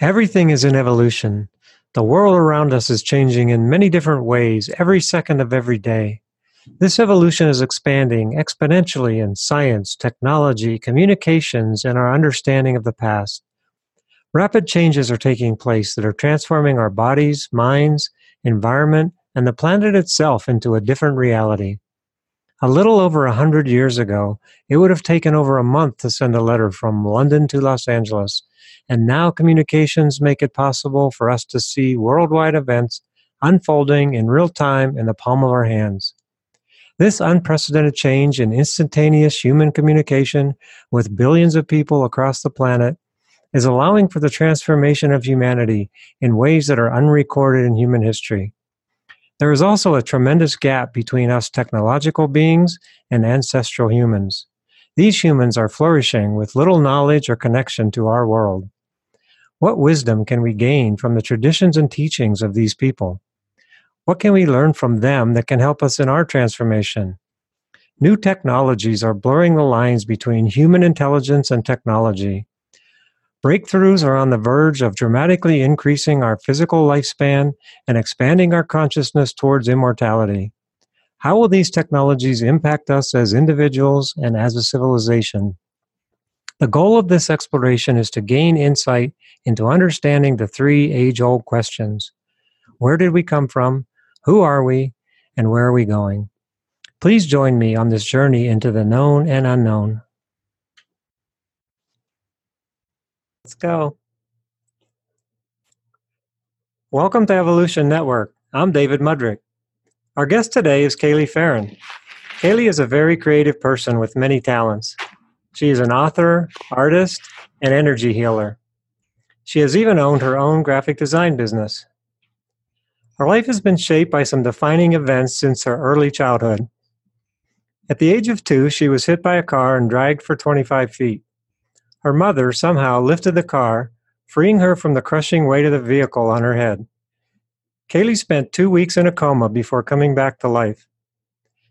Everything is in evolution. The world around us is changing in many different ways every second of every day. This evolution is expanding exponentially in science, technology, communications, and our understanding of the past. Rapid changes are taking place that are transforming our bodies, minds, environment, and the planet itself into a different reality. A little over a hundred years ago, it would have taken over a month to send a letter from London to Los Angeles, and now communications make it possible for us to see worldwide events unfolding in real time in the palm of our hands. This unprecedented change in instantaneous human communication with billions of people across the planet is allowing for the transformation of humanity in ways that are unrecorded in human history. There is also a tremendous gap between us technological beings and ancestral humans. These humans are flourishing with little knowledge or connection to our world. What wisdom can we gain from the traditions and teachings of these people? What can we learn from them that can help us in our transformation? New technologies are blurring the lines between human intelligence and technology. Breakthroughs are on the verge of dramatically increasing our physical lifespan and expanding our consciousness towards immortality. How will these technologies impact us as individuals and as a civilization? The goal of this exploration is to gain insight into understanding the three age old questions Where did we come from? Who are we? And where are we going? Please join me on this journey into the known and unknown. Let's go. Welcome to Evolution Network. I'm David Mudrick. Our guest today is Kaylee Farron. Kaylee is a very creative person with many talents. She is an author, artist, and energy healer. She has even owned her own graphic design business. Her life has been shaped by some defining events since her early childhood. At the age of two, she was hit by a car and dragged for 25 feet. Her mother somehow lifted the car, freeing her from the crushing weight of the vehicle on her head. Kaylee spent two weeks in a coma before coming back to life.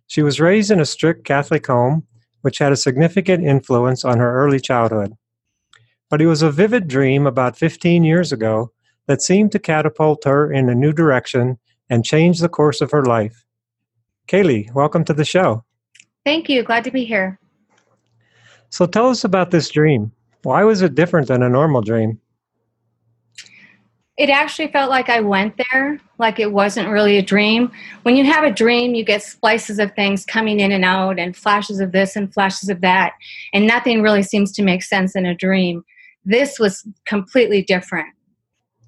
She was raised in a strict Catholic home, which had a significant influence on her early childhood. But it was a vivid dream about 15 years ago that seemed to catapult her in a new direction and change the course of her life. Kaylee, welcome to the show. Thank you. Glad to be here. So tell us about this dream. Why was it different than a normal dream? It actually felt like I went there, like it wasn't really a dream. When you have a dream, you get splices of things coming in and out, and flashes of this and flashes of that, and nothing really seems to make sense in a dream. This was completely different.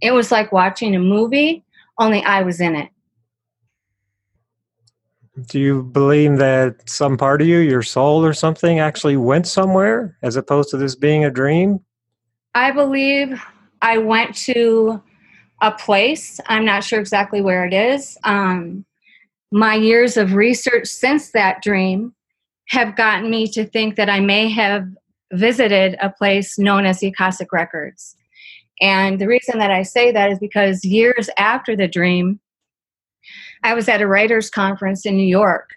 It was like watching a movie, only I was in it. Do you believe that some part of you, your soul or something, actually went somewhere as opposed to this being a dream? I believe I went to a place. I'm not sure exactly where it is. Um, my years of research since that dream have gotten me to think that I may have visited a place known as the Akashic Records. And the reason that I say that is because years after the dream, I was at a writers' conference in New York,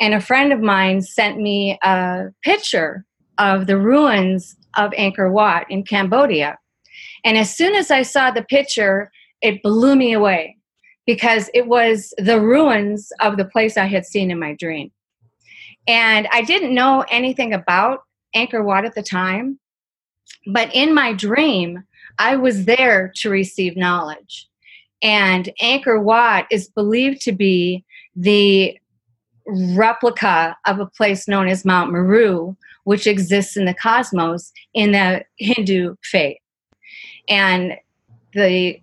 and a friend of mine sent me a picture of the ruins of Angkor Wat in Cambodia. And as soon as I saw the picture, it blew me away because it was the ruins of the place I had seen in my dream. And I didn't know anything about Angkor Wat at the time, but in my dream, I was there to receive knowledge. And Angkor Wat is believed to be the replica of a place known as Mount Meru, which exists in the cosmos in the Hindu faith. And the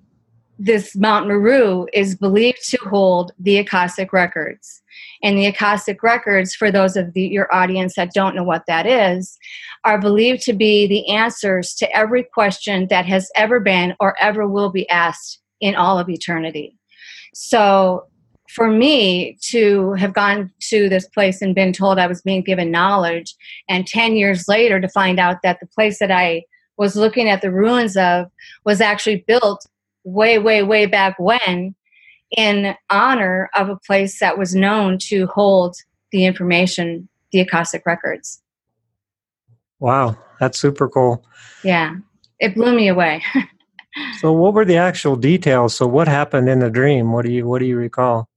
this Mount Meru is believed to hold the Akashic records. And the Akashic records, for those of the, your audience that don't know what that is, are believed to be the answers to every question that has ever been or ever will be asked in all of eternity. So, for me to have gone to this place and been told I was being given knowledge, and 10 years later to find out that the place that I was looking at the ruins of was actually built way, way, way back when in honor of a place that was known to hold the information, the Akashic records. Wow, that's super cool. Yeah, it blew me away. so what were the actual details? So what happened in the dream? What do you what do you recall?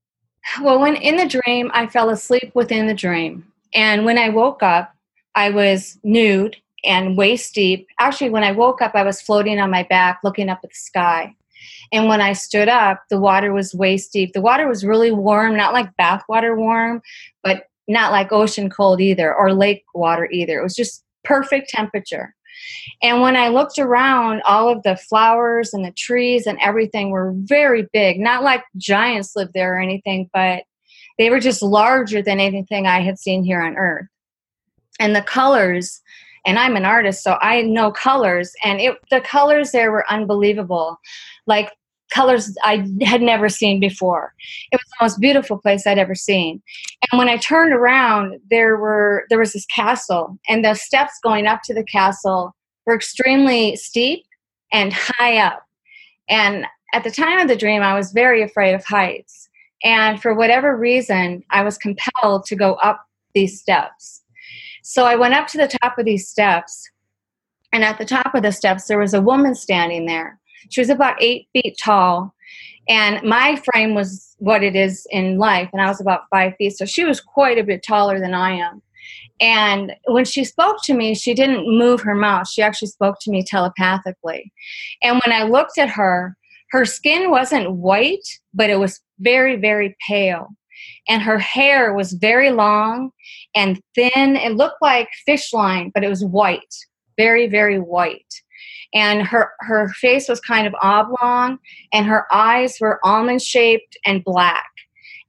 Well, when in the dream, I fell asleep within the dream. And when I woke up, I was nude and waist deep. Actually, when I woke up, I was floating on my back looking up at the sky. And when I stood up, the water was waist deep. The water was really warm, not like bath water warm, but not like ocean cold either or lake water either. It was just perfect temperature. And when I looked around, all of the flowers and the trees and everything were very big, not like giants lived there or anything, but they were just larger than anything I had seen here on earth. And the colors, and I'm an artist, so I know colors, and it, the colors there were unbelievable. Like colors I had never seen before. It was the most beautiful place I'd ever seen. And when I turned around, there were there was this castle, and the steps going up to the castle were extremely steep and high up. And at the time of the dream, I was very afraid of heights. And for whatever reason, I was compelled to go up these steps. So I went up to the top of these steps, and at the top of the steps, there was a woman standing there. She was about eight feet tall, and my frame was what it is in life, and I was about five feet. So she was quite a bit taller than I am. And when she spoke to me, she didn't move her mouth. She actually spoke to me telepathically. And when I looked at her, her skin wasn't white, but it was very, very pale. And her hair was very long and thin. It looked like fish line, but it was white, very, very white and her her face was kind of oblong and her eyes were almond shaped and black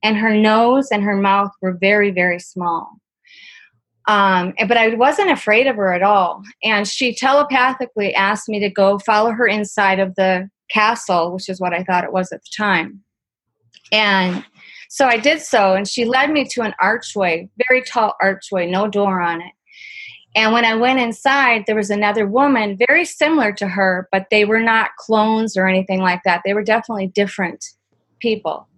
and her nose and her mouth were very very small. Um, but i wasn't afraid of her at all and she telepathically asked me to go follow her inside of the castle which is what i thought it was at the time. And so i did so and she led me to an archway very tall archway no door on it and when I went inside, there was another woman very similar to her, but they were not clones or anything like that. They were definitely different people.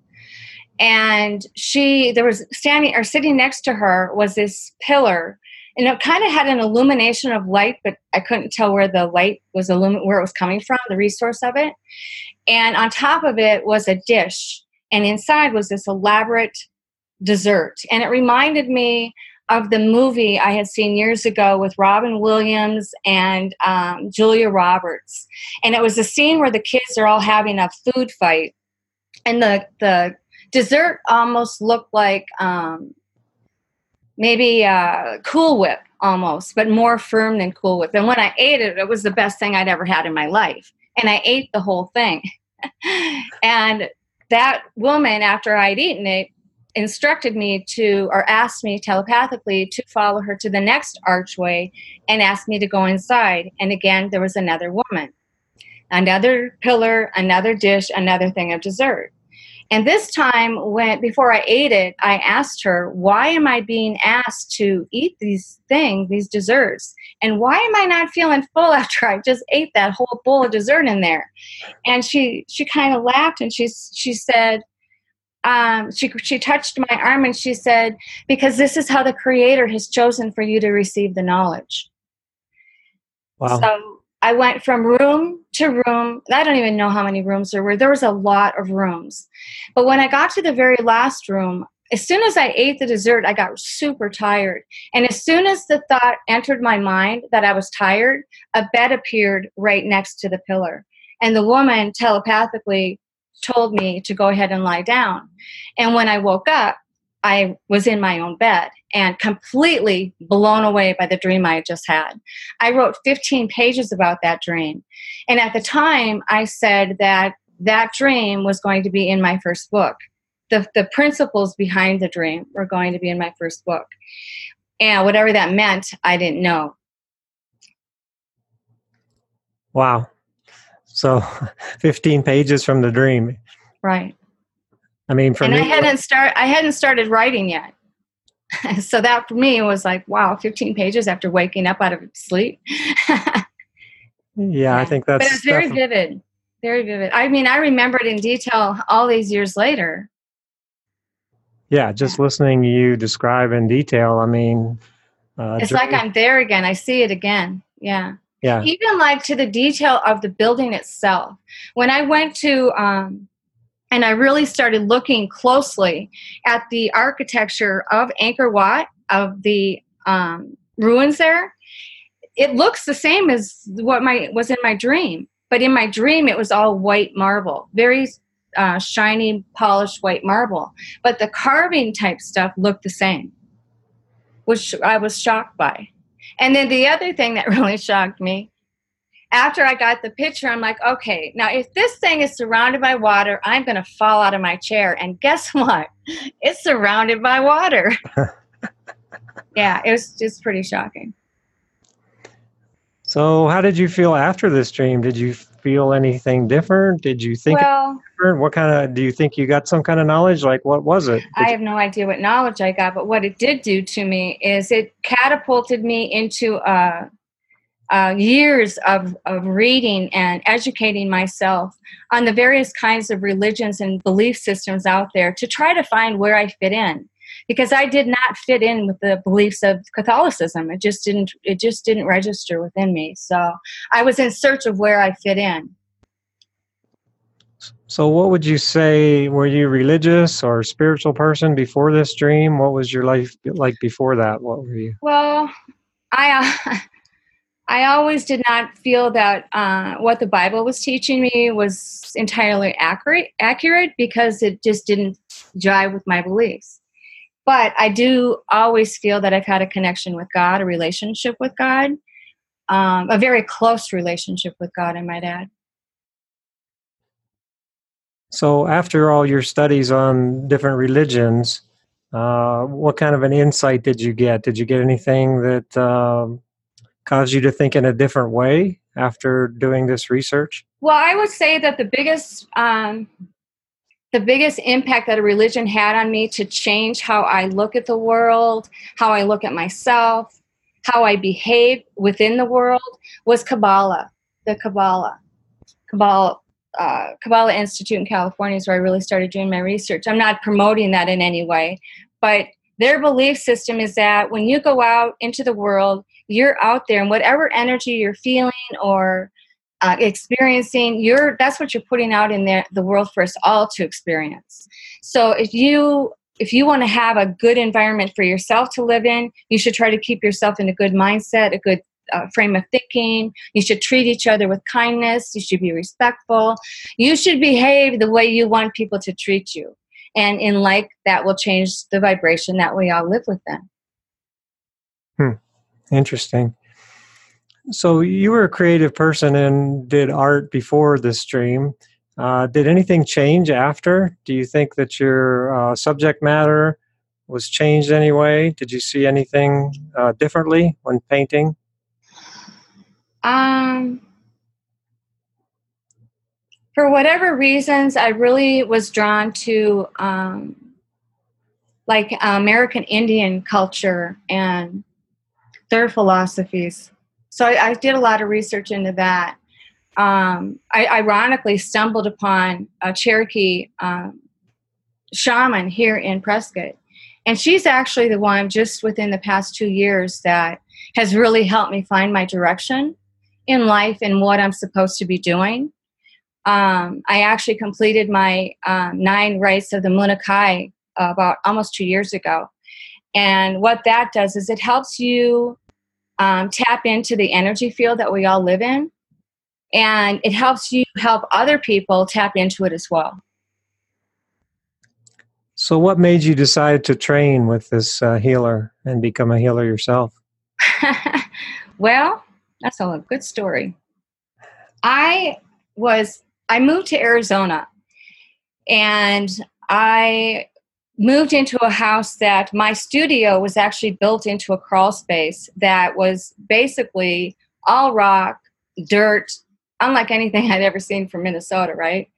And she, there was standing or sitting next to her was this pillar, and it kind of had an illumination of light, but I couldn't tell where the light was illumi- where it was coming from, the resource of it. And on top of it was a dish, and inside was this elaborate dessert. And it reminded me of the movie I had seen years ago with Robin Williams and um, Julia Roberts, and it was a scene where the kids are all having a food fight, and the the dessert almost looked like um, maybe a Cool Whip almost, but more firm than Cool Whip. And when I ate it, it was the best thing I'd ever had in my life, and I ate the whole thing. and that woman, after I'd eaten it, instructed me to, or asked me telepathically to follow her to the next archway and asked me to go inside. And again, there was another woman, another pillar, another dish, another thing of dessert. And this time, when before I ate it, I asked her, "Why am I being asked to eat these things, these desserts, and why am I not feeling full after I just ate that whole bowl of dessert in there?" And she she kind of laughed and she she said, um, she she touched my arm and she said, "Because this is how the Creator has chosen for you to receive the knowledge." Wow. So I went from room to room. I don't even know how many rooms there were. There was a lot of rooms, but when I got to the very last room, as soon as I ate the dessert, I got super tired. And as soon as the thought entered my mind that I was tired, a bed appeared right next to the pillar. And the woman telepathically told me to go ahead and lie down. And when I woke up, I was in my own bed and completely blown away by the dream I had just had. I wrote 15 pages about that dream. And at the time, I said that that dream was going to be in my first book. The, the principles behind the dream were going to be in my first book. And whatever that meant, I didn't know. Wow. So 15 pages from the dream. Right. I mean, for and me, I hadn't start I hadn't started writing yet. so that for me was like, wow, 15 pages after waking up out of sleep. yeah, I think that's But it was very vivid. Very vivid. I mean, I remember it in detail all these years later. Yeah, just yeah. listening to you describe in detail, I mean, uh, it's like I'm there again. I see it again. Yeah Yeah. Even like to the detail of the building itself. When I went to, um, and I really started looking closely at the architecture of Angkor Wat, of the um, ruins there, it looks the same as what my was in my dream. But in my dream, it was all white marble, very uh, shiny, polished white marble. But the carving type stuff looked the same, which I was shocked by. And then the other thing that really shocked me, after I got the picture, I'm like, okay, now if this thing is surrounded by water, I'm going to fall out of my chair. And guess what? It's surrounded by water. yeah, it was just pretty shocking. So, how did you feel after this dream? Did you feel anything different? Did you think well, different? What kind of do you think you got some kind of knowledge? Like, what was it? Did I have no idea what knowledge I got, but what it did do to me is it catapulted me into uh, uh, years of, of reading and educating myself on the various kinds of religions and belief systems out there to try to find where I fit in because I did not fit in with the beliefs of Catholicism. It just didn't it just didn't register within me. So I was in search of where I fit in. So what would you say were you religious or spiritual person before this dream? What was your life like before that? What were you? Well, I uh, I always did not feel that uh, what the Bible was teaching me was entirely accurate, accurate because it just didn't jive with my beliefs but I do always feel that I've had a connection with God, a relationship with God, um, a very close relationship with God, I might add. So, after all your studies on different religions, uh, what kind of an insight did you get? Did you get anything that um, caused you to think in a different way after doing this research? Well, I would say that the biggest um, the biggest impact that a religion had on me to change how I look at the world, how I look at myself, how I behave within the world was Kabbalah, the Kabbalah. Kabbalah uh, Kabbalah Institute in California is where I really started doing my research. I'm not promoting that in any way, but their belief system is that when you go out into the world, you're out there, and whatever energy you're feeling or uh, experiencing you're that's what you're putting out in there the world for us all to experience. So if you if you want to have a good environment for yourself to live in you should try to keep yourself in a good mindset a good uh, frame of thinking. You should treat each other with kindness. You should be respectful. You should behave the way you want people to treat you. And in like that will change the vibration that we all live with them. hmm. interesting so you were a creative person and did art before this dream. Uh, did anything change after? Do you think that your uh, subject matter was changed anyway? Did you see anything uh, differently when painting? Um, for whatever reasons, I really was drawn to um, like American Indian culture and their philosophies so I, I, did a lot of research into that. Um, I ironically stumbled upon a Cherokee um, shaman here in Prescott. And she's actually the one just within the past two years that has really helped me find my direction in life and what I'm supposed to be doing. Um, I actually completed my um, nine rites of the Munay-Ki about almost two years ago. And what that does is it helps you um, tap into the energy field that we all live in. And it helps you help other people tap into it as well. So, what made you decide to train with this uh, healer and become a healer yourself? well, that's a good story. I was, I moved to Arizona and I moved into a house that my studio was actually built into a crawl space that was basically all rock, dirt, unlike anything I'd ever seen from Minnesota, right?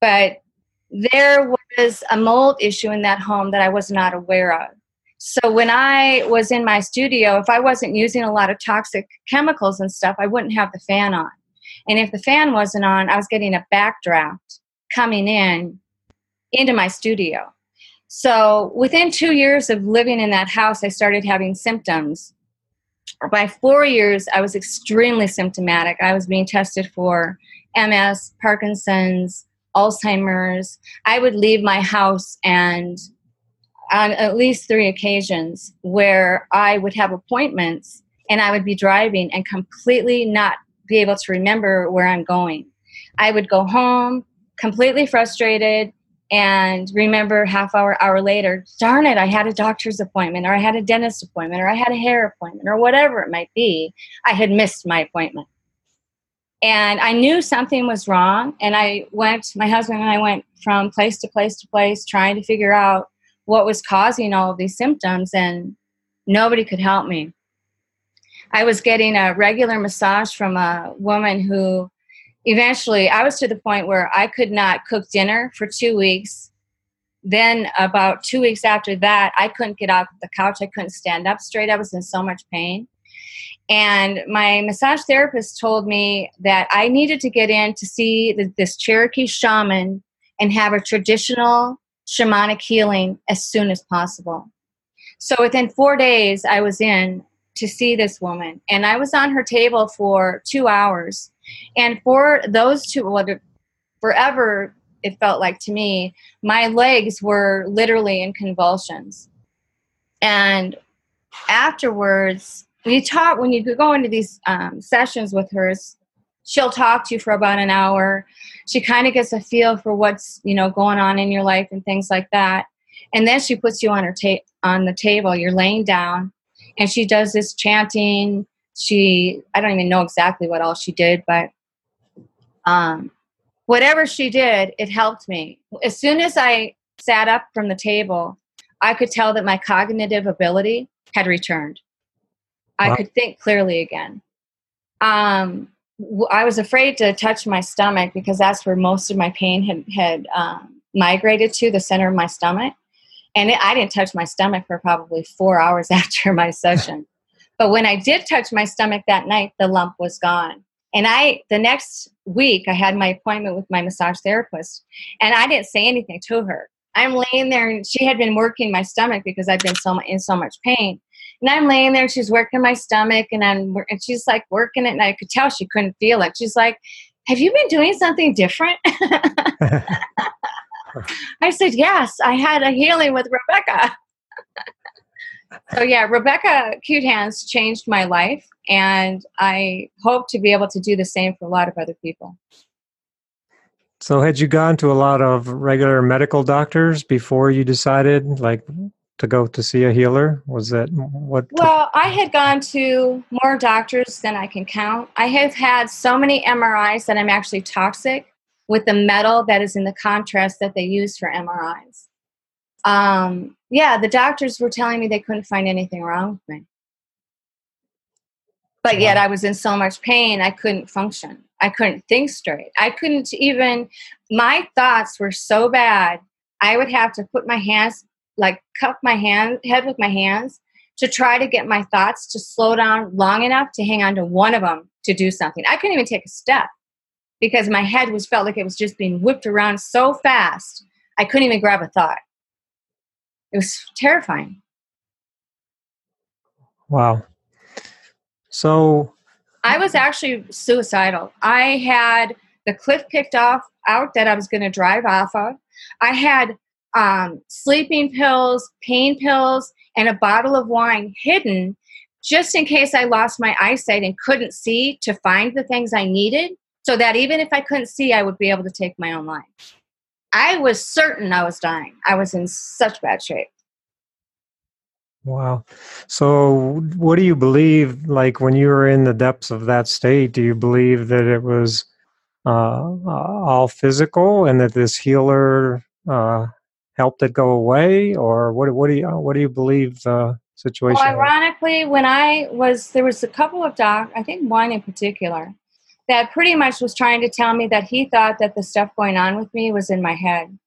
But there was a mold issue in that home that I was not aware of. So when I was in my studio, if I wasn't using a lot of toxic chemicals and stuff, I wouldn't have the fan on. And if the fan wasn't on, I was getting a backdraft coming in into my studio. So within two years of living in that house, I started having symptoms by four years, I was extremely symptomatic. I was being tested for MS, Parkinson's, Alzheimer's. I would leave my house and on at least three occasions where I would have appointments and I would be driving and completely not be able to remember where I'm going. I would go home completely frustrated and remember half hour hour later darn it i had a doctor's appointment or i had a dentist appointment or i had a hair appointment or whatever it might be i had missed my appointment. And i knew something was wrong and i went my husband and i went from place to place to place trying to figure out what was causing all of these symptoms and nobody could help me. I was getting a regular massage from a woman who eventually I was to the point where I could not cook dinner for two weeks. Then, about two weeks after that, I couldn't get off the couch. I couldn't stand up straight. I was in so much pain. And my massage therapist told me that I needed to get in to see the, this Cherokee shaman and have a traditional shamanic healing as soon as possible. So within four days, I was in to see this woman, and I was on her table for two hours and for those two, well, forever, it felt like to me, my legs were literally in convulsions. And afterwards, we talk when you go into these um, sessions with her, she'll talk to you for about an hour. She kind of gets a feel for what's you know going on in your life and things like that. And then she puts you on her ta- on the table. You're laying down, and she does this chanting she i don't even know exactly what all she did but um, whatever she did it helped me. As soon as i sat up from the table i could tell that my cognitive ability had returned. Wow. i could think clearly again. Um, i was afraid to touch my stomach because that's where most of my pain had, had um, migrated to the center of my stomach. And it, i didn't touch my stomach for probably four hours after my session but when I did touch my stomach that night, the lump was gone. And I, the next week, I had my appointment with my massage therapist, and I didn't say anything to her. I'm laying there, and she had been working my stomach because I've been so in so much pain. And I'm laying there, and she's working my stomach, and I'm and she's like working it, and I could tell she couldn't feel it. She's like, "Have you been doing something different?" I said, "Yes, I had a healing with Rebecca." So yeah, Rebecca Cute Hands changed my life, and I hope to be able to do the same for a lot of other people. So, had you gone to a lot of regular medical doctors before you decided, like, to go to see a healer? Was that what? Well, I had gone to more doctors than I can count. I have had so many MRIs that I'm actually toxic with the metal that is in the contrast that they use for MRIs um, yeah, the doctors were telling me they couldn't find anything wrong with me. But yet I was in so much pain, I couldn't function. I couldn't think straight. I couldn't even, my thoughts were so bad, I would have to put my hands, like cup my hand, head with my hands to try to get my thoughts to slow down long enough to hang on to one of them to do something. I couldn't even take a step because my head was felt like it was just being whipped around so fast, I couldn't even grab a thought it was terrifying. Wow. So I was actually suicidal. I had the cliff picked off out that I was going to drive off of. I had um, sleeping pills, pain pills, and a bottle of wine hidden just in case I lost my eyesight and couldn't see to find the things I needed so that even if I couldn't see, I would be able to take my own life. I was certain I was dying. I was in such bad shape. Wow. So, what do you believe? Like when you were in the depths of that state, do you believe that it was uh, all physical and that this healer uh, helped it go away, or what? What do you what do you believe the situation? Well, ironically, was? when I was there was a couple of doc, I think one in particular, that pretty much was trying to tell me that he thought that the stuff going on with me was in my head.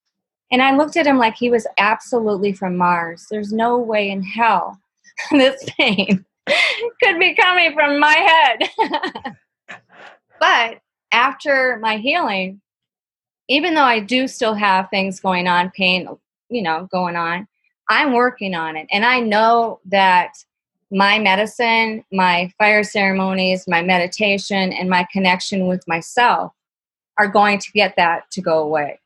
And I looked at him like he was absolutely from Mars. There's no way in hell this pain could be coming from my head. but after my healing, even though I do still have things going on, pain, you know, going on, I'm working on it. And I know that my medicine, my fire ceremonies, my meditation, and my connection with myself are going to get that to go away.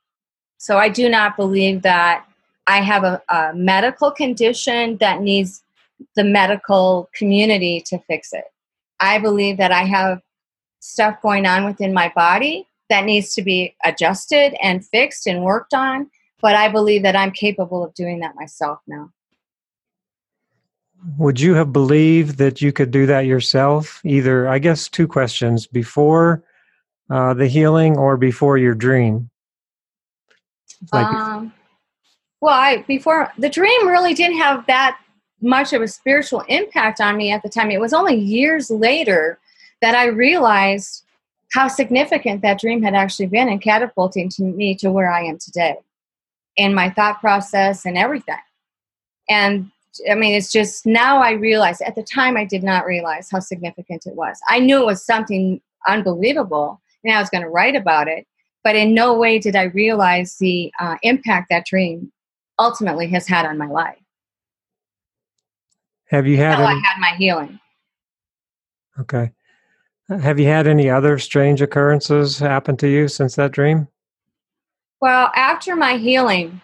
So I do not believe that I have a, a medical condition that needs the medical community to fix it. I believe that I have stuff going on within my body that needs to be adjusted and fixed and worked on, but I believe that I'm capable of doing that myself now. Would you have believed that you could do that yourself? Either, I guess, two questions before uh, the healing or before your dream? Like, um, well, I before the dream really didn't have that much of a spiritual impact on me at the time. It was only years later that I realized how significant that dream had actually been in catapulting to me to where I am today in my thought process and everything. And I mean, it's just now I realize. At the time, I did not realize how significant it was. I knew it was something unbelievable, and I was going to write about it. But in no way did I realize the uh, impact that dream ultimately has had on my life. Have you had? Any- I had my healing. Okay. Have you had any other strange occurrences happen to you since that dream? Well, after my healing,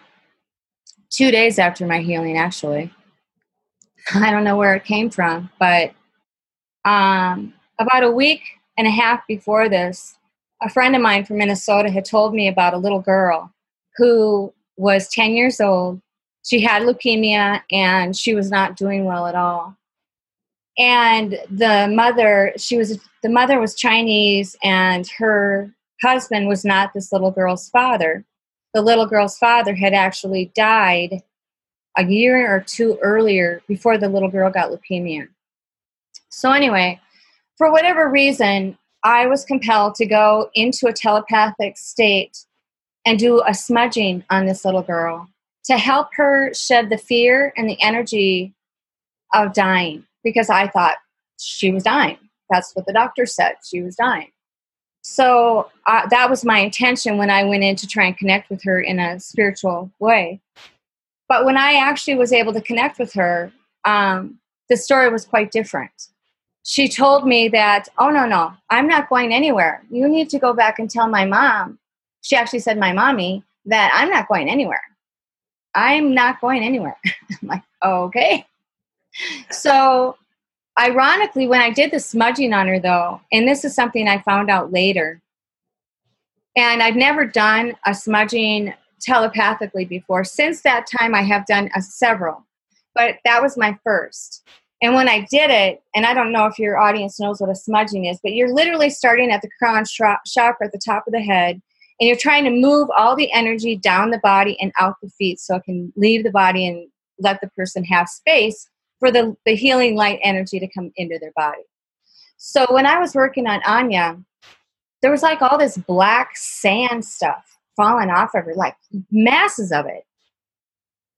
two days after my healing, actually, I don't know where it came from, but um, about a week and a half before this, a friend of mine from Minnesota had told me about a little girl who was 10 years old. She had leukemia and she was not doing well at all and the mother she was the mother was chinese and her husband was not this little girl's father the little girl's father had actually died a year or two earlier before the little girl got leukemia so anyway for whatever reason i was compelled to go into a telepathic state and do a smudging on this little girl to help her shed the fear and the energy of dying because I thought she was dying. That's what the doctor said. She was dying. So uh, that was my intention when I went in to try and connect with her in a spiritual way. But when I actually was able to connect with her, um, the story was quite different. She told me that, oh, no, no, I'm not going anywhere. You need to go back and tell my mom. She actually said, my mommy, that I'm not going anywhere. I'm not going anywhere. I'm like, okay so ironically when i did the smudging on her though and this is something i found out later and i've never done a smudging telepathically before since that time i have done a several but that was my first and when i did it and i don't know if your audience knows what a smudging is but you're literally starting at the crown chakra at the top of the head and you're trying to move all the energy down the body and out the feet so it can leave the body and let the person have space for the, the healing light energy to come into their body. So when I was working on Anya, there was like all this black sand stuff falling off of her, like masses of it.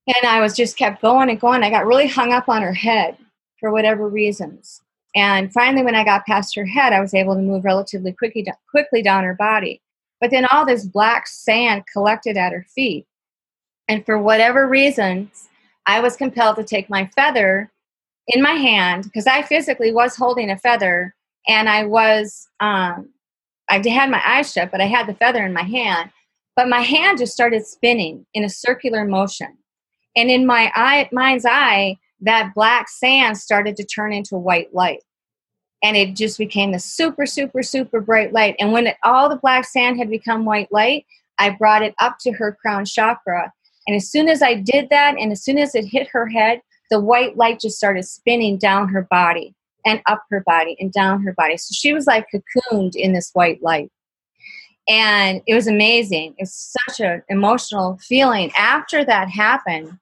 And I was just kept going and going. I got really hung up on her head for whatever reasons. And finally, when I got past her head, I was able to move relatively quickly, quickly down her body. But then all this black sand collected at her feet. And for whatever reasons, I was compelled to take my feather in my hand because I physically was holding a feather and I was, um, I had my eyes shut, but I had the feather in my hand. But my hand just started spinning in a circular motion. And in my eye, mind's eye, that black sand started to turn into white light. And it just became a super, super, super bright light. And when it, all the black sand had become white light, I brought it up to her crown chakra. And as soon as I did that, and as soon as it hit her head, the white light just started spinning down her body and up her body and down her body. So she was like cocooned in this white light. And it was amazing. It's such an emotional feeling. After that happened,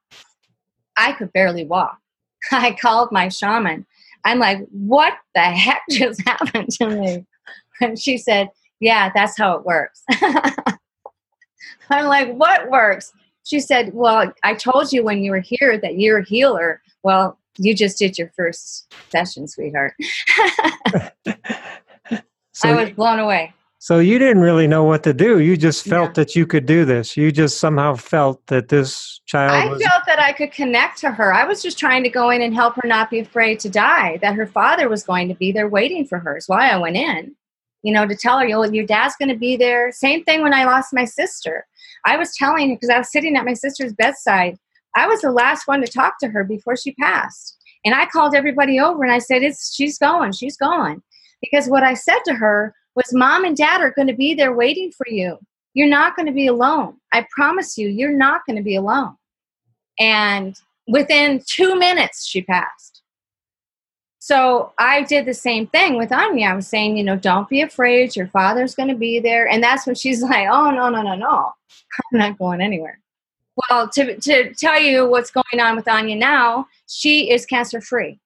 I could barely walk. I called my shaman. I'm like, what the heck just happened to me? And she said, yeah, that's how it works. I'm like, what works? She said, Well, I told you when you were here that you're a healer. Well, you just did your first session, sweetheart. so I was blown away. So you didn't really know what to do. You just felt Yeah. that you could do this. You just somehow felt that this child I was felt that I could connect to her. I was just trying to go in and help her not be afraid to die, that her father was going to be there waiting for her, is why I went in. You know, to tell her, "Yo, your dad's going to be there. Same thing when I lost my sister. I was telling her, because I was sitting at my sister's bedside, I was the last one to talk to her before she passed. And I called everybody over and I said, it's, she's going, she's going. Because what I said to her was, Mom and Dad are going to be there waiting for you. You're not going to be alone. I promise you, you're not going to be alone. And within two minutes, she passed. So I did the same thing with Anya. I was saying, you know, don't be afraid. Your father's going to be there. And that's when she's like, oh, no, no, no, no. I'm not going anywhere. Well, to, to tell you what's going on with Anya now, she is cancer free.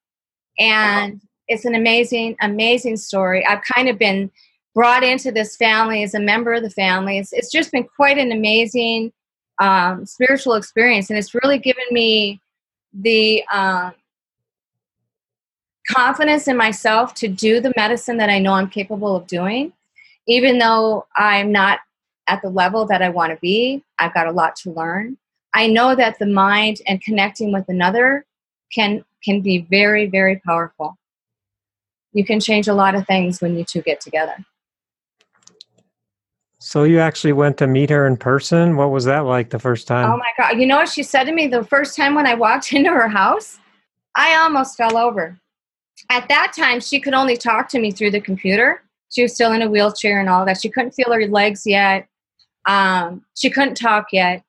And uh-huh. it's an amazing, amazing story. I've kind of been brought into this family as a member of the family. It's, it's just been quite an amazing um, spiritual experience. And it's really given me the um, confidence in myself to do the medicine that I know I'm capable of doing, even though I'm not at the level that I want to be. I've got a lot to learn. I know that the mind and connecting with another can can be very very powerful. You can change a lot of things when you two get together. So you actually went to meet her in person? What was that like the first time? Oh my god! You know what she said to me the first time when I walked into her house? I almost fell over. At that time, she could only talk to me through the computer. She was still in a wheelchair and all that. She couldn't feel her legs yet. Um, she couldn't talk yet.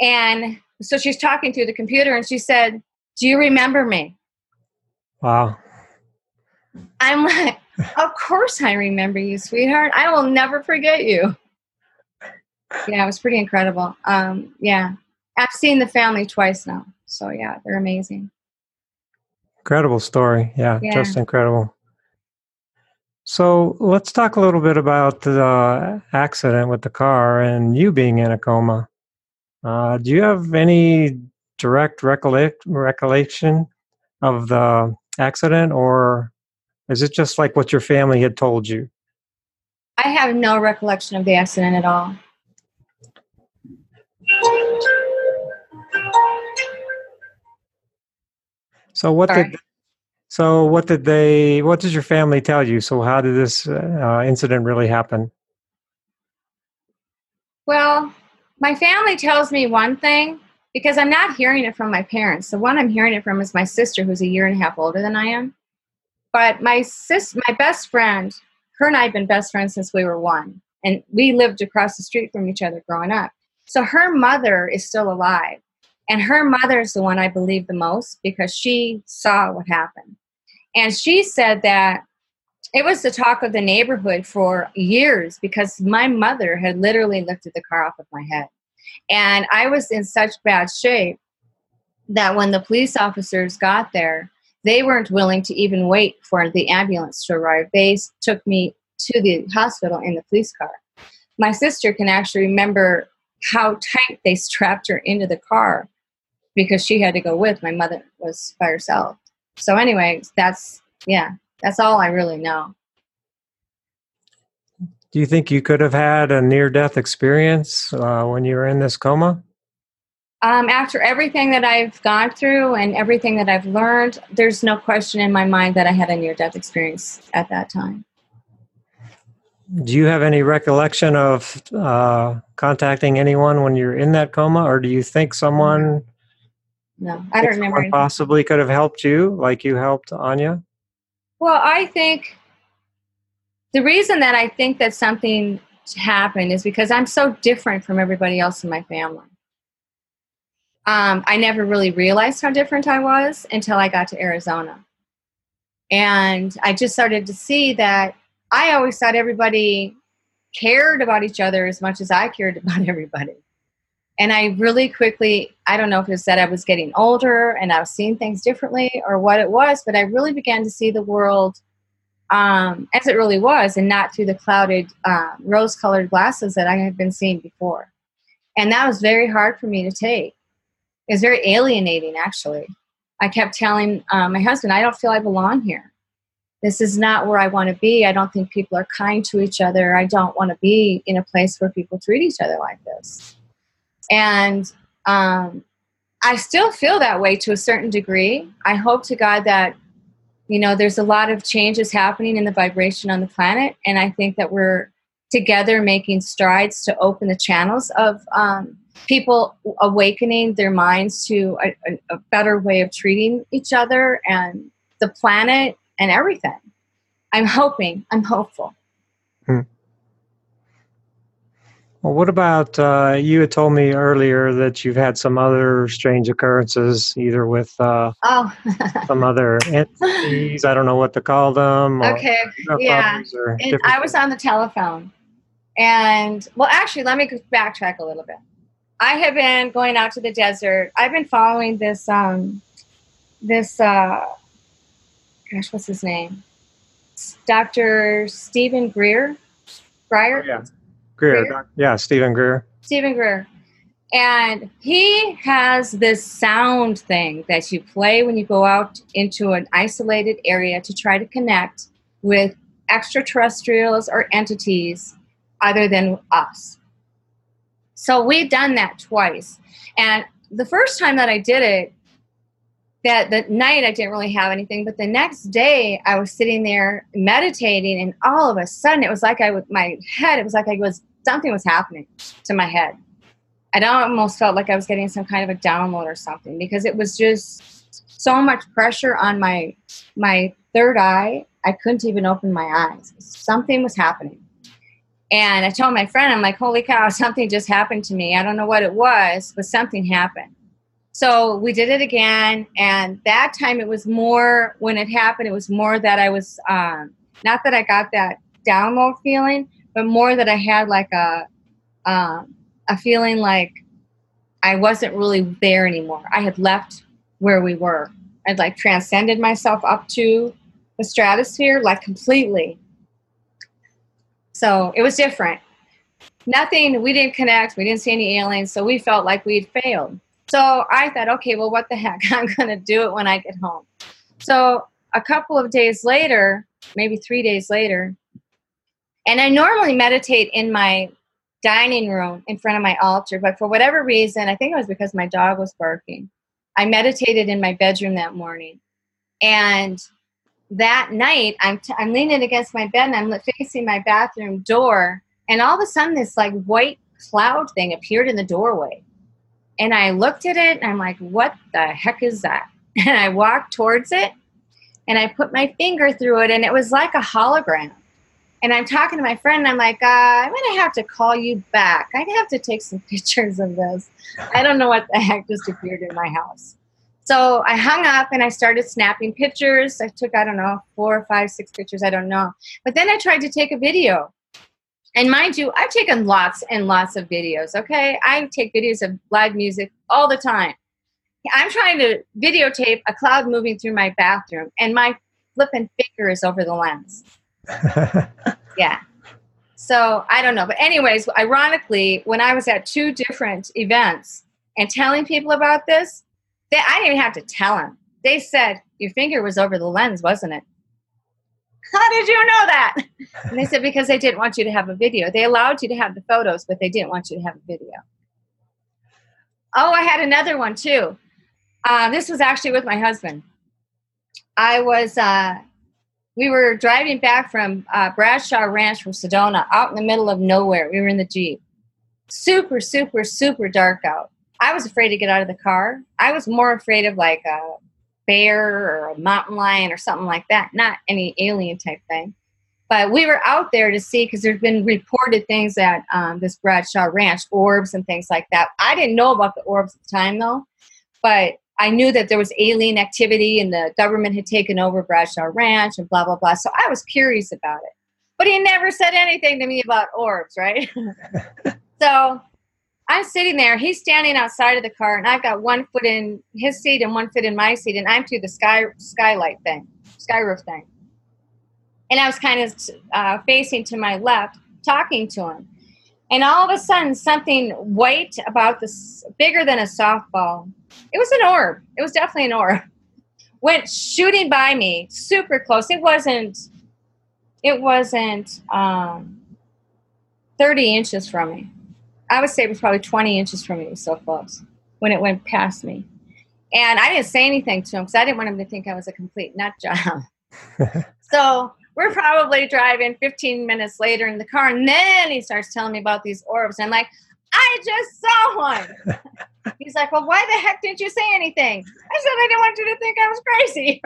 And so she's talking through the computer and she said, Do you remember me? wow. I'm like, Of course I remember you, sweetheart. I will never forget you. Yeah, it was pretty incredible. Um, yeah. I've seen the family twice now. So yeah, they're amazing. Incredible story. Yeah, Yeah. just incredible. So let's talk a little bit about the accident with the car and you being in a coma. Uh, do you have any direct recollect, recollection of the accident, or is it just like what your family had told you? I have no recollection of the accident at all. So what Sorry. did so what did they what did your family tell you? So how did this uh, incident really happen? Well, my family tells me one thing because I'm not hearing it from my parents. The one I'm hearing it from is my sister, who's a year and a half older than I am. But my sis, my best friend, her and I have been best friends since we were one, and we lived across the street from each other growing up. So her mother is still alive, and her mother is the one I believe the most because she saw what happened, and she said that it was the talk of the neighborhood for years because my mother had literally lifted the car off of my head. And I was in such bad shape that when the police officers got there, they weren't willing to even wait for the ambulance to arrive. They took me to the hospital in the police car. My sister can actually remember how tight they strapped her into the car because she had to go with. My mother was by herself. So, anyway, that's, yeah, that's all I really know. Do you think you could have had a near death experience uh, when you were in this coma? Um, after everything that I've gone through and everything that I've learned, there's no question in my mind that I had a near death experience at that time. Do you have any recollection of uh, contacting anyone when you're in that coma, or do you think someone, No, I don't remember. anything. possibly could have helped you, like you helped Anya? Well, I think the reason that I think that something happened is because I'm so different from everybody else in my family. Um, I never really realized how different I was until I got to Arizona. And I just started to see that I always thought everybody cared about each other as much as I cared about everybody. And I really quickly, I don't know if it was that I was getting older and I was seeing things differently or what it was, but I really began to see the world um, as it really was and not through the clouded, uh, rose colored glasses that I had been seeing before. And that was very hard for me to take. It was very alienating, actually. I kept telling uh, my husband, I don't feel I belong here. this is not where I want to be. I don't think people are kind to each other. I don't want to be in a place where people treat each other like this. And um, I still feel that way to a certain degree. I hope to God that, you know, there's a lot of changes happening in the vibration on the planet. And I think that we're together making strides to open the channels of um, people awakening their minds to a, a, a better way of treating each other and the planet and everything. I'm hoping, I'm hopeful. Hmm. Well, what about uh, you had told me earlier that you've had some other strange occurrences, either with uh, oh. some other entities, I don't know what to call them. okay, yeah. I was on the telephone. And, well, actually, let me backtrack a little bit. I have been going out to the desert. I've been following this, um, this, uh, gosh, what's his name? Dr. Stephen Greer. Greer? Yeah. Greer. Greer? Yeah, Stephen Greer. Stephen Greer. And he has this sound thing that you play when you go out into an isolated area to try to connect with extraterrestrials or entities other than us. So we've done that twice. And the first time that I did it, that the night I didn't really have anything, but the next day I was sitting there meditating, and all of a sudden it was like I with my head, it was like I was something was happening to my head. I almost felt like I was getting some kind of a download or something because it was just so much pressure on my my third eye. I couldn't even open my eyes. Something was happening. And I told my friend, I'm like, holy cow, something just happened to me. I don't know what it was, but something happened. So we did it again. And that time it was more, when it happened, it was more that I was, um, not that I got that download feeling, but more that I had like a, um, a feeling like I wasn't really there anymore. I had left where we were. I'd like transcended myself up to the stratosphere, like completely. So it was different. Nothing, we didn't connect, we didn't see any aliens, so we felt like we'd failed. So I thought, okay, well, what the heck? I'm going to do it when I get home. So a couple of days later, maybe three days later, and I normally meditate in my dining room in front of my altar, but for whatever reason, I think it was because my dog was barking. I meditated in my bedroom that morning. And that night, I'm, t- I'm leaning against my bed and I'm facing my bathroom door, and all of a sudden, this like white cloud thing appeared in the doorway. And I looked at it and I'm like, what the heck is that? And I walked towards it and I put my finger through it, and it was like a hologram. And I'm talking to my friend, and I'm like, uh, I'm going to have to call you back. I have to take some pictures of this. I don't know what the heck just appeared in my house. So I hung up and I started snapping pictures. I took, I don't know, four or five, six pictures, I don't know. But then I tried to take a video. And mind you, I've taken lots and lots of videos, okay? I take videos of live music all the time. I'm trying to videotape a cloud moving through my bathroom, and my flipping finger is over the lens. yeah. So I don't know. But, anyways, ironically, when I was at two different events and telling people about this, they, I didn't even have to tell them. They said, Your finger was over the lens, wasn't it? How did you know that? And they said, Because they didn't want you to have a video. They allowed you to have the photos, but they didn't want you to have a video. Oh, I had another one too. Uh, this was actually with my husband. I was, uh, we were driving back from uh, Bradshaw Ranch from Sedona out in the middle of nowhere. We were in the Jeep. Super, super, super dark out. I was afraid to get out of the car. I was more afraid of like a bear or a mountain lion or something like that, not any alien type thing. But we were out there to see because there's been reported things at um, this Bradshaw Ranch, orbs and things like that. I didn't know about the orbs at the time though, but I knew that there was alien activity and the government had taken over Bradshaw Ranch and blah blah blah. So I was curious about it. But he never said anything to me about orbs, right? so I'm sitting there, he's standing outside of the car, and I've got one foot in his seat and one foot in my seat, and I'm through the sky skylight thing, sky roof thing. And I was kind of uh, facing to my left, talking to him. And all of a sudden, something white about this, bigger than a softball. It was an orb. It was definitely an orb. went shooting by me, super close. It wasn't. It wasn't um, thirty inches from me. I would say it was probably twenty inches from me. It was so close when it went past me, and I didn't say anything to him because I didn't want him to think I was a complete nut job. so we're probably driving 15 minutes later in the car, and then he starts telling me about these orbs. And I'm like, I just saw one. He's like, Well, why the heck didn't you say anything? I said, I didn't want you to think I was crazy.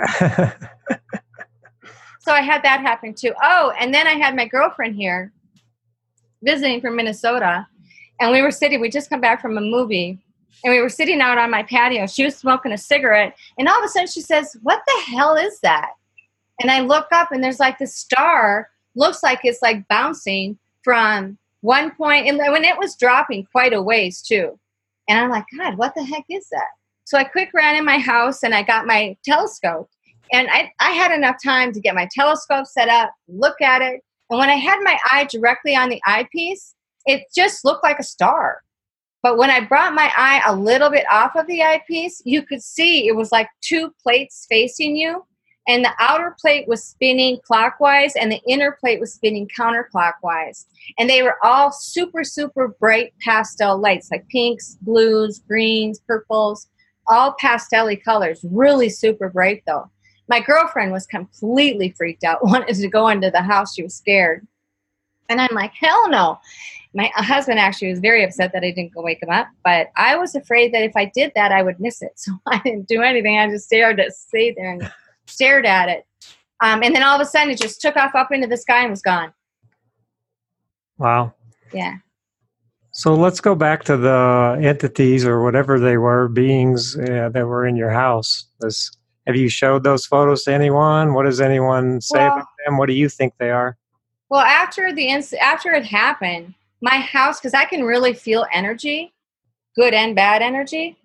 so I had that happen too. Oh, and then I had my girlfriend here visiting from Minnesota, and we were sitting, we just come back from a movie, and we were sitting out on my patio. She was smoking a cigarette, and all of a sudden she says, What the hell is that? And I look up, and there's like this star, looks like it's like bouncing from one point, and when it was dropping quite a ways too. And I'm like, God, what the heck is that? So I quick ran in my house and I got my telescope. And I, I had enough time to get my telescope set up, look at it. And when I had my eye directly on the eyepiece, it just looked like a star. But when I brought my eye a little bit off of the eyepiece, you could see it was like two plates facing you and the outer plate was spinning clockwise and the inner plate was spinning counterclockwise. And they were all super super bright pastel lights like pinks blues greens purples all pastel colors. Really super bright though. My girlfriend was completely freaked out wanted to go into the house. She was scared and i'm like hell no my husband actually was very upset that i didn't go wake him up but i was afraid that if i did that i would miss it so i didn't do anything i just stared to stay there and stared at it. Um, and then all of a sudden it just took off up into the sky and was gone. Wow. Yeah. So let's go back to the entities or whatever they were, beings uh, that were in your house. This, have you showed those photos to anyone? What does anyone say well, about them? What do you think they are? Well, after the inc- after it happened, my house because I can really feel energy, good and bad energy.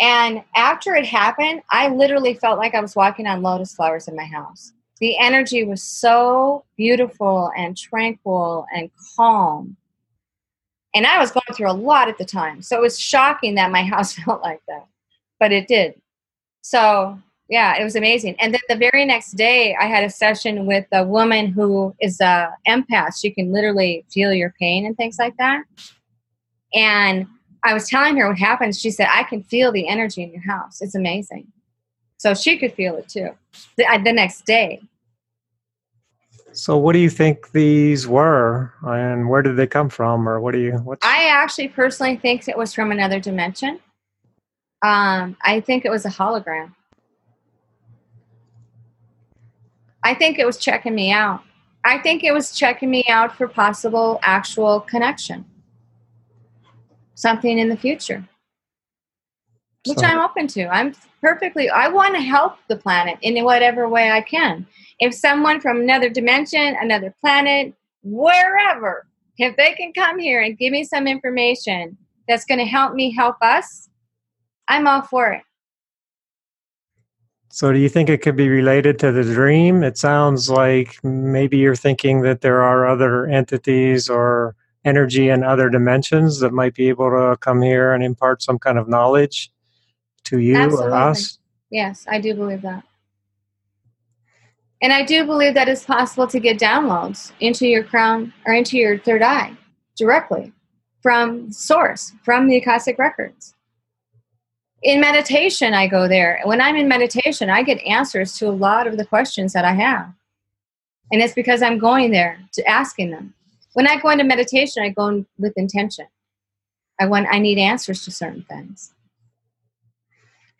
And after it happened, I literally felt like I was walking on lotus flowers in my house. The energy was so beautiful and tranquil and calm. And I was going through a lot at the time. So it was shocking that my house felt like that. But it did. So, yeah, it was amazing. And then the very next day, I had a session with a woman who is a empath. She can literally feel your pain and things like that. And I was telling her what happened. She said, I can feel the energy in your house. It's amazing. So she could feel it too the, uh, the next day. So, what do you think these were, and where did they come from, or what do you? What's... I actually personally think it was from another dimension. Um, I think it was a hologram. I think it was checking me out. I think it was checking me out for possible actual connection. Something in the future. Which so, i'm open to. I'm perfectly i want to help the planet in whatever way i can. If someone from another dimension another planet wherever if they can come here and give me some information that's going to help me help us i'm all for it so do you think it could be related to the dream it sounds like maybe you're thinking that there are other entities or energy in other dimensions that might be able to come here and impart some kind of knowledge to you Absolutely. or us? Yes, I do believe that. And I do believe that it's possible to get downloads into your crown or into your third eye directly from source, from the Akashic records. In meditation, I go there. When I'm in meditation, I get answers to a lot of the questions that I have. And it's because I'm going there to asking them. When I go into meditation, I go in with intention. I want I need answers to certain things.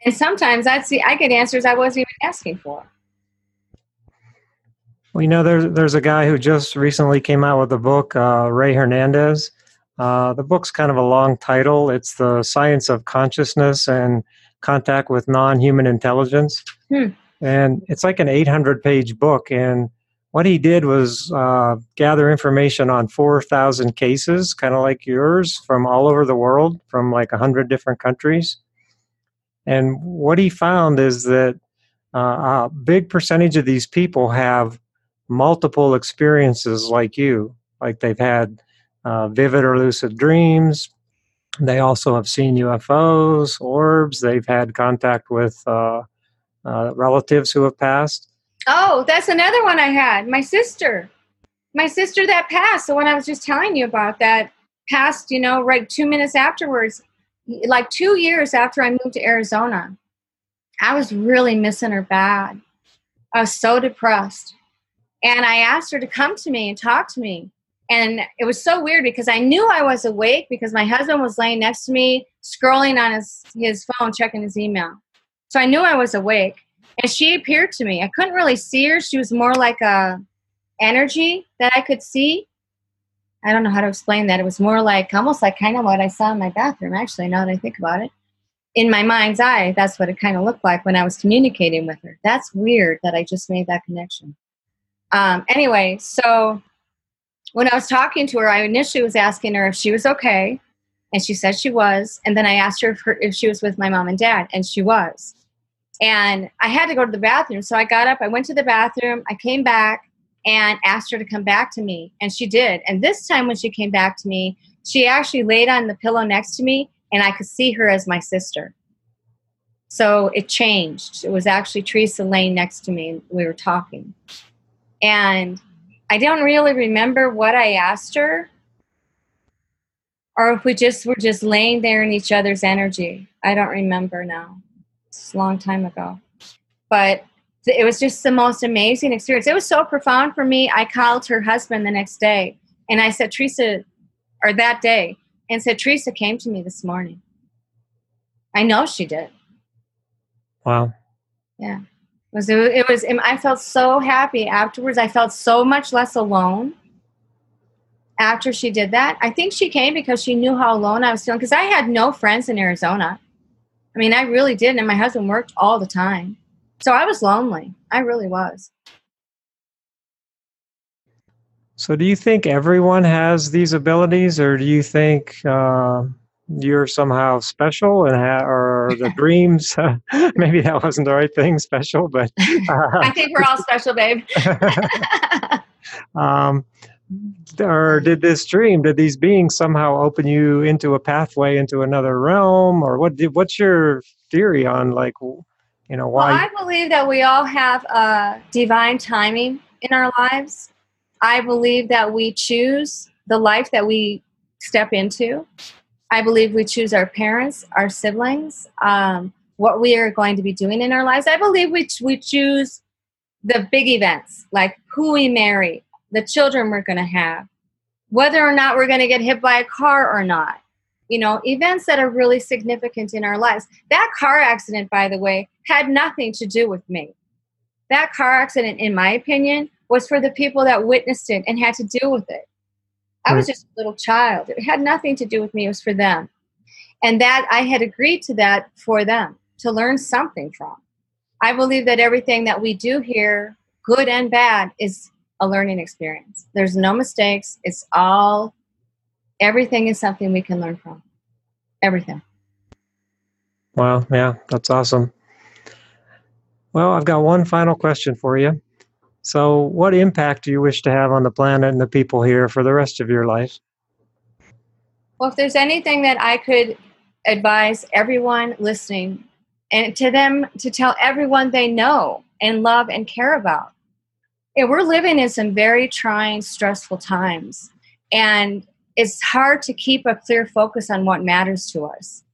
And sometimes I see I get answers I wasn't even asking for. Well, you know, there's there's a guy who just recently came out with a book, uh, Rey Hernandez. Uh, the book's kind of a long title. It's the science of consciousness and contact with non-human intelligence, hmm. and it's like an 800 page book. And what he did was uh, gather information on 4,000 cases, kind of like yours, from all over the world, from like 100 different countries. And what he found is that uh, a big percentage of these people have multiple experiences like you, like they've had uh, vivid or lucid dreams. They also have seen UFOs, orbs. They've had contact with uh, uh, relatives who have passed? Oh, that's another one I had. My sister. My sister that passed. The one I was just telling you about that passed, you know, right two minutes afterwards, like two years after I moved to Arizona. I was really missing her bad. I was so depressed. And I asked her to come to me and talk to me. And it was so weird because I knew I was awake because my husband was laying next to me, scrolling on his, his phone, checking his email. So I knew I was awake. And she appeared to me. I couldn't really see her. She was more like a energy that I could see. I don't know how to explain that. It was more like almost like kind of what I saw in my bathroom, actually, now that I think about it. In my mind's eye, that's what it kind of looked like when I was communicating with her. That's weird that I just made that connection. Um, anyway, so when I was talking to her, I initially was asking her if she was okay, and she said she was. And then I asked her if, her, if she was with my mom and dad, and she was. And I had to go to the bathroom, so I got up, I went to the bathroom, I came back, and asked her to come back to me, and she did. And this time, when she came back to me, she actually laid on the pillow next to me, and I could see her as my sister. So it changed. It was actually Teresa laying next to me, and we were talking. And I don't really remember what I asked her or if we just were just laying there in each other's energy. I don't remember now. It's a long time ago. But it was just the most amazing experience. It was so profound for me. I called her husband the next day and I said, Teresa, or that day, and said, Teresa came to me this morning. I know she did. Wow. Yeah was it, it was i felt so happy afterwards. I felt so much less alone after she did that. I think she came because she knew how alone i was feeling because i had no friends in arizona. I mean i really didn't and my husband worked all the time. So i was lonely. I really was. So do you think everyone has these abilities or do you think uh, you're somehow special and ha- or the dreams maybe that wasn't the right thing special but uh, i think we're all special babe. Um, or did this dream did these beings somehow open you into a pathway into another realm or what did, what's your theory on like you know why well, i believe that we all have a divine timing in our lives. I believe that we choose the life that we step into I believe we choose our parents, our siblings, um, what we are going to be doing in our lives. I believe we, we choose the big events, like who we marry, the children we're going to have, whether or not we're going to get hit by a car or not. You know, events that are really significant in our lives. That car accident, by the way, had nothing to do with me. That car accident, in my opinion, was for the people that witnessed it and had to deal with it. I was just a little child. It had nothing to do with me, it was for them. And that I had agreed to that for them to learn something from. I believe that everything that we do here, good and bad, is a learning experience. There's no mistakes. It's all, everything is something we can learn from. Everything. Wow. Yeah, that's awesome. Well, I've got one final question for you. So, what impact do you wish to have on the planet and the people here for the rest of your life? Well, if there's anything that I could advise everyone listening and to them to tell everyone they know and love and care about. Yeah, we're living in some very trying, stressful times, and it's hard to keep a clear focus on what matters to us.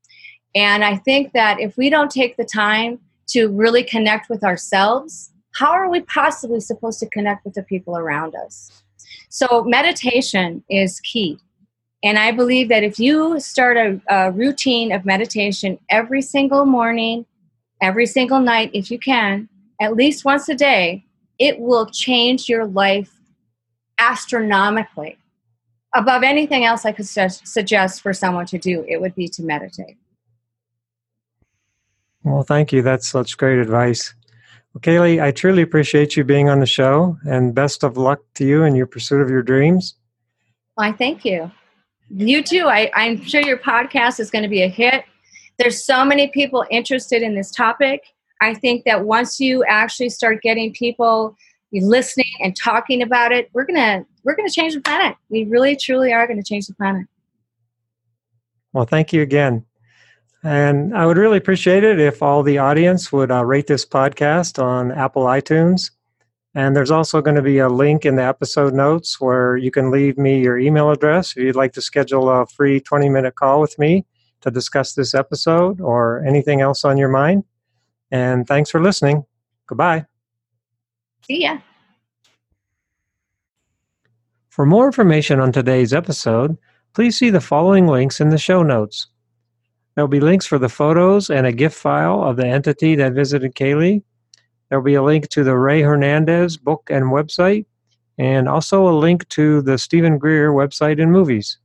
And I think that if we don't take the time to really connect with ourselves how are we possibly supposed to connect with the people around us? So, meditation is key. And I believe that if you start a, a, routine of meditation every single morning, every single night, if you can, at least once a day, it will change your life astronomically. Above anything else I could su- suggest for someone to do, it would be to meditate. Well, thank you. That's such great advice. Well, Kaylee, I truly appreciate you being on the show and best of luck to you in your pursuit of your dreams. Why, thank you. You too. I, I'm sure your podcast is going to be a hit. There's so many people interested in this topic. I think that once you actually start getting people listening and talking about it, we're gonna we're gonna change the planet. We really truly are gonna change the planet. Well, thank you again. And I would really appreciate it if all the audience would uh, rate this podcast on Apple iTunes. And there's also going to be a link in the episode notes where you can leave me your email address if you'd like to schedule a free 20 minute call with me to discuss this episode or anything else on your mind. And thanks for listening. Goodbye. See ya. For more information on today's episode, please see the following links in the show notes. There will be links for the photos and a GIF file of the entity that visited Kaylee. There will be a link to the Rey Hernandez book and website, and also a link to the Stephen Greer website and movies.